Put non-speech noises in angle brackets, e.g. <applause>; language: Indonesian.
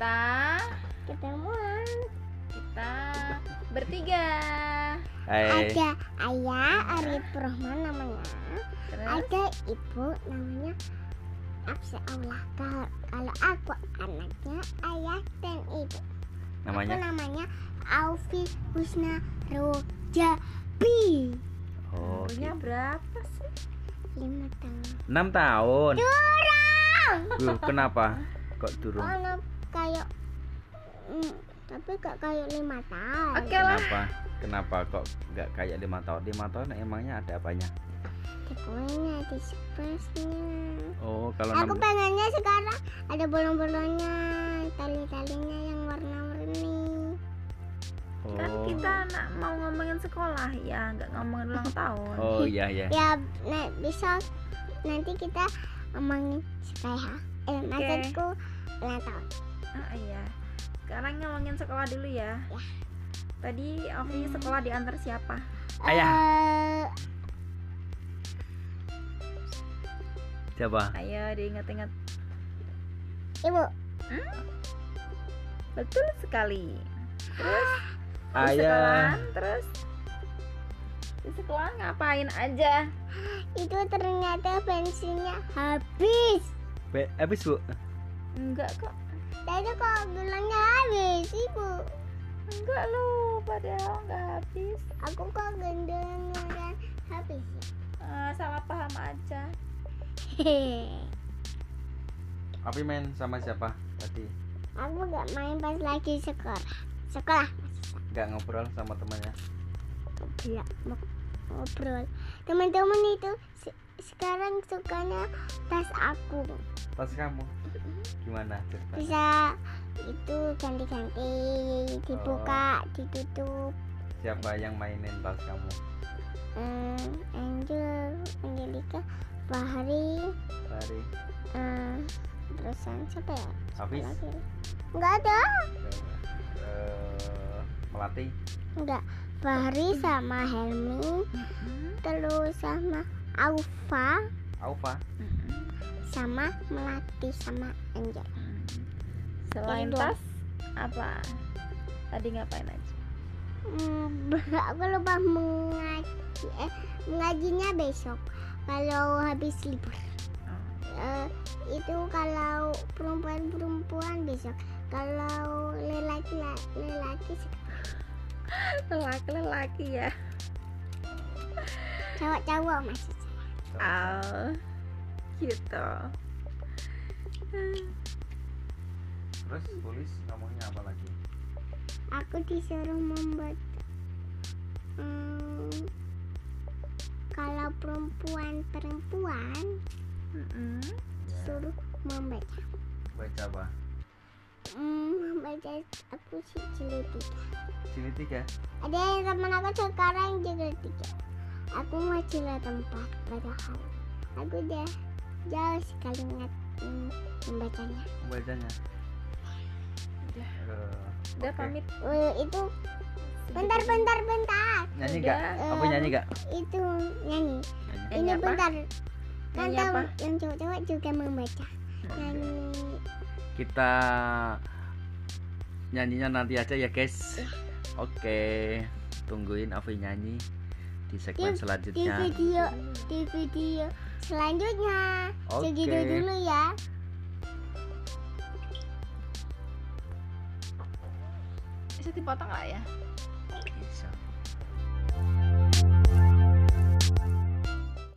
Kita ketemuan kita bertiga. Hai. ada ayah Arif Rohman namanya Terus ada ibu namanya Absa Allah kalau aku anaknya ayah dan ibu aku Namanya? namanya Aufi Husna Rojabi Oh, umurnya berapa sih? lima tahun 6 tahun. curang Loh, kenapa? Kok turun? Karena kayak mm, tapi gak kayak lima tahun Oke lah. Kenapa? Kenapa kok nggak kayak lima tahun? Lima tahun emangnya ada apanya? di kuenya di spesnya Oh, kalau aku pengennya sekarang ada bolong-bolongnya tali-talinya yang warna-warni Kan Oh. kita nak mau ngomongin sekolah ya, nggak ngomongin ulang <laughs> tahun. Oh iya iya. ya nah, bisa nanti kita ngomongin sekolah eh maksudku ulang tahun Ah iya. Sekarang ngomongin sekolah dulu ya. Tadi Ovi sekolah diantar siapa? Ayah. Eh, Siapa? Ayo diingat-ingat. ibu Betul sekali. Terus <gasps> di Ayah. sekolahan, terus di sekolah ngapain aja? itu ternyata bensinnya habis Be habis bu. Enggak kok. Tadi kok bilangnya habis ibu Enggak lu, padahal enggak habis. aku kok gendengnya dan habis Ah, salah paham aja. <laughs> Api main sama siapa tadi? aku gak main pas lagi sekolah sekolah Nggak ngobrol sama temannya? Mau ngobrol teman-teman itu se- sekarang sukanya tas aku Tas kamu? Gimana ceritanya? bisa itu ganti-ganti dibuka ditutup Siapa yang mainin tas kamu? eh, Angel Angelika Bahari Tari. eh, terusan siapa ya Hafiz? Lagi. nggak ada Eh, Melati? nggak Bahari sama Helmi terus sama Aufa Aufa? Sama Melati sama Angel. Selain Ini tas apa? Tadi ngapain aja? Hmm, <laughs> aku lupa mengaji eh mengajinya besok. Kalau habis libur. Eh, itu kalau perempuan-perempuan besok. Kalau lelaki lelaki Lelaki-lelaki <laughs> ya. cowok-cowok masih. Oh, gitu. Terus tulis ngomongnya apa lagi? aku disuruh membuat hmm, kalau perempuan-perempuan Mm-mm. Ya. suruh membaca Baca apa? hmm, membaca aku sih jilid tiga tiga? ada yang teman aku sekarang jilid tiga aku mau jilid empat padahal aku udah jauh sekali ingat membacanya Bacanya? Udah. Eh, Udah oke. pamit. Eh, itu bentar bentar bentar Nyanyi Udah. gak? Apa nyanyi gak? itu nyanyi Nyanyi. Ini apa? bentar kan yang cowok-cowok juga membaca nyanyi Kita nyanyinya nanti aja ya guys. Oke, tungguin Avi nyanyi di segmen di selanjutnya. video di video selanjutnya Oke. segitu dulu ya Bisa dipotong nggak ya? Bisa.